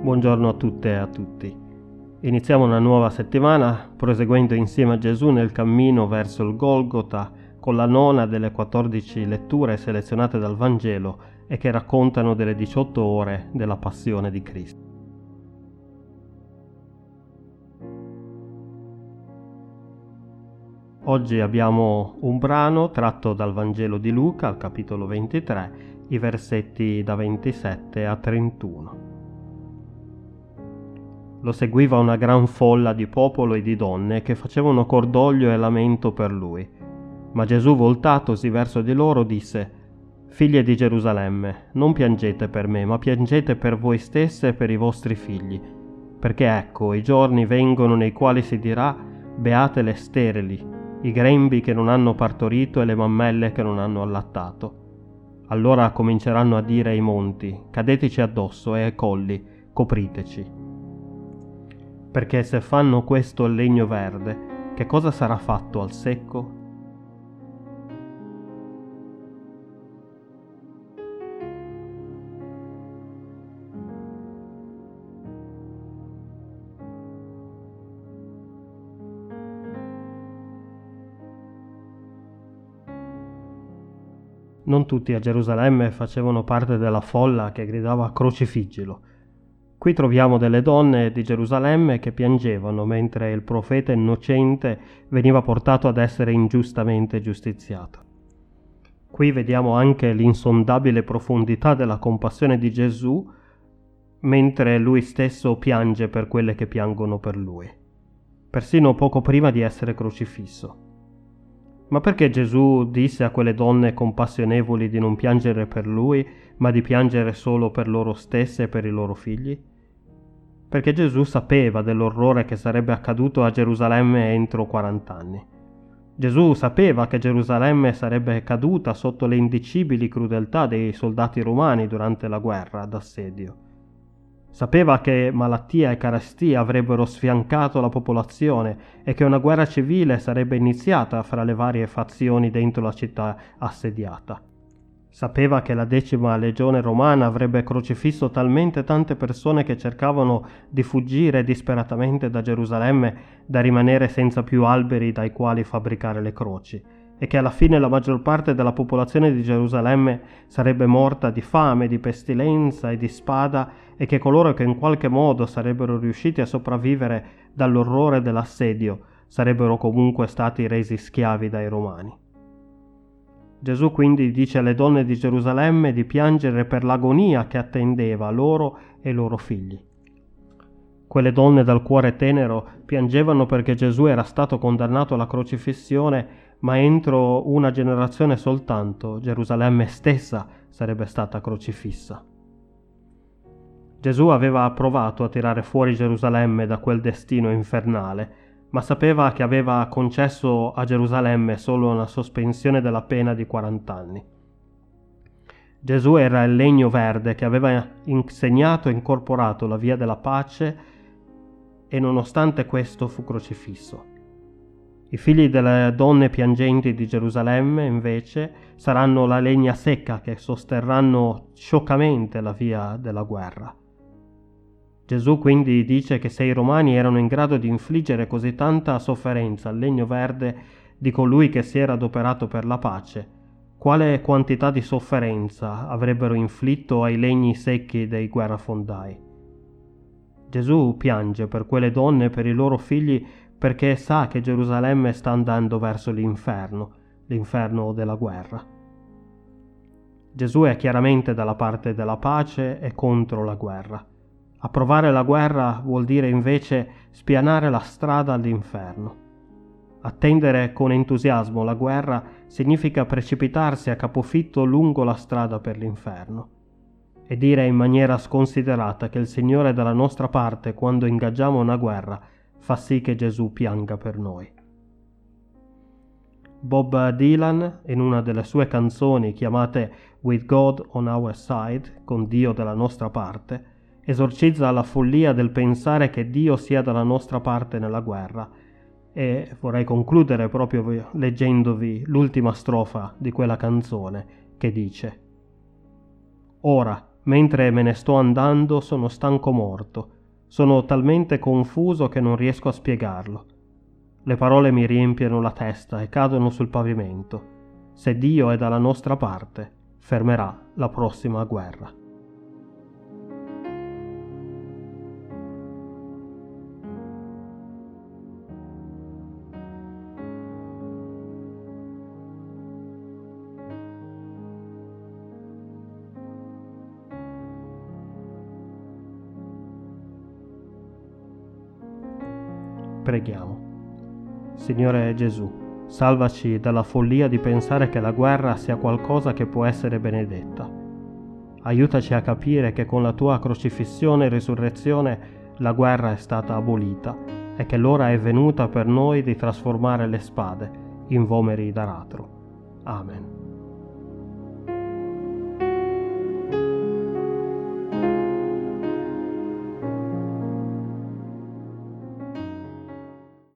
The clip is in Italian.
Buongiorno a tutte e a tutti. Iniziamo una nuova settimana proseguendo insieme a Gesù nel cammino verso il Golgota con la nona delle 14 letture selezionate dal Vangelo e che raccontano delle 18 ore della passione di Cristo. Oggi abbiamo un brano tratto dal Vangelo di Luca al capitolo 23, i versetti da 27 a 31. Lo seguiva una gran folla di popolo e di donne che facevano cordoglio e lamento per lui. Ma Gesù, voltatosi verso di loro, disse, Figlie di Gerusalemme, non piangete per me, ma piangete per voi stesse e per i vostri figli, perché ecco, i giorni vengono nei quali si dirà, beate le sterili, i grembi che non hanno partorito e le mammelle che non hanno allattato. Allora cominceranno a dire ai monti, cadeteci addosso e ai colli, copriteci perché se fanno questo al legno verde, che cosa sarà fatto al secco? Non tutti a Gerusalemme facevano parte della folla che gridava crocifiggilo, Qui troviamo delle donne di Gerusalemme che piangevano mentre il profeta innocente veniva portato ad essere ingiustamente giustiziato. Qui vediamo anche l'insondabile profondità della compassione di Gesù mentre lui stesso piange per quelle che piangono per lui, persino poco prima di essere crocifisso. Ma perché Gesù disse a quelle donne compassionevoli di non piangere per lui, ma di piangere solo per loro stesse e per i loro figli? Perché Gesù sapeva dell'orrore che sarebbe accaduto a Gerusalemme entro 40 anni. Gesù sapeva che Gerusalemme sarebbe caduta sotto le indicibili crudeltà dei soldati romani durante la guerra d'assedio. Sapeva che malattia e carestia avrebbero sfiancato la popolazione e che una guerra civile sarebbe iniziata fra le varie fazioni dentro la città assediata. Sapeva che la decima legione romana avrebbe crocifisso talmente tante persone che cercavano di fuggire disperatamente da Gerusalemme da rimanere senza più alberi dai quali fabbricare le croci e che alla fine la maggior parte della popolazione di Gerusalemme sarebbe morta di fame, di pestilenza e di spada e che coloro che in qualche modo sarebbero riusciti a sopravvivere dall'orrore dell'assedio sarebbero comunque stati resi schiavi dai romani. Gesù quindi dice alle donne di Gerusalemme di piangere per l'agonia che attendeva loro e loro figli. Quelle donne dal cuore tenero piangevano perché Gesù era stato condannato alla crocifissione, ma entro una generazione soltanto Gerusalemme stessa sarebbe stata crocifissa. Gesù aveva provato a tirare fuori Gerusalemme da quel destino infernale, ma sapeva che aveva concesso a Gerusalemme solo una sospensione della pena di 40 anni. Gesù era il legno verde che aveva insegnato e incorporato la via della pace e nonostante questo fu crocifisso. I figli delle donne piangenti di Gerusalemme, invece, saranno la legna secca che sosterranno scioccamente la via della guerra. Gesù quindi dice che se i romani erano in grado di infliggere così tanta sofferenza al legno verde di colui che si era adoperato per la pace, quale quantità di sofferenza avrebbero inflitto ai legni secchi dei guerrafondai. Gesù piange per quelle donne e per i loro figli perché sa che Gerusalemme sta andando verso l'inferno, l'inferno della guerra. Gesù è chiaramente dalla parte della pace e contro la guerra. Approvare la guerra vuol dire invece spianare la strada all'inferno. Attendere con entusiasmo la guerra significa precipitarsi a capofitto lungo la strada per l'inferno e dire in maniera sconsiderata che il Signore è dalla nostra parte quando ingaggiamo una guerra fa sì che Gesù pianga per noi. Bob Dylan, in una delle sue canzoni chiamate With God on Our Side, con Dio dalla nostra parte, esorcizza la follia del pensare che Dio sia dalla nostra parte nella guerra. E vorrei concludere proprio leggendovi l'ultima strofa di quella canzone che dice Ora, Mentre me ne sto andando sono stanco morto, sono talmente confuso che non riesco a spiegarlo. Le parole mi riempiono la testa e cadono sul pavimento. Se Dio è dalla nostra parte, fermerà la prossima guerra. Preghiamo. Signore Gesù, salvaci dalla follia di pensare che la guerra sia qualcosa che può essere benedetta. Aiutaci a capire che con la tua crocifissione e risurrezione la guerra è stata abolita e che l'ora è venuta per noi di trasformare le spade in vomeri d'aratro. Amen.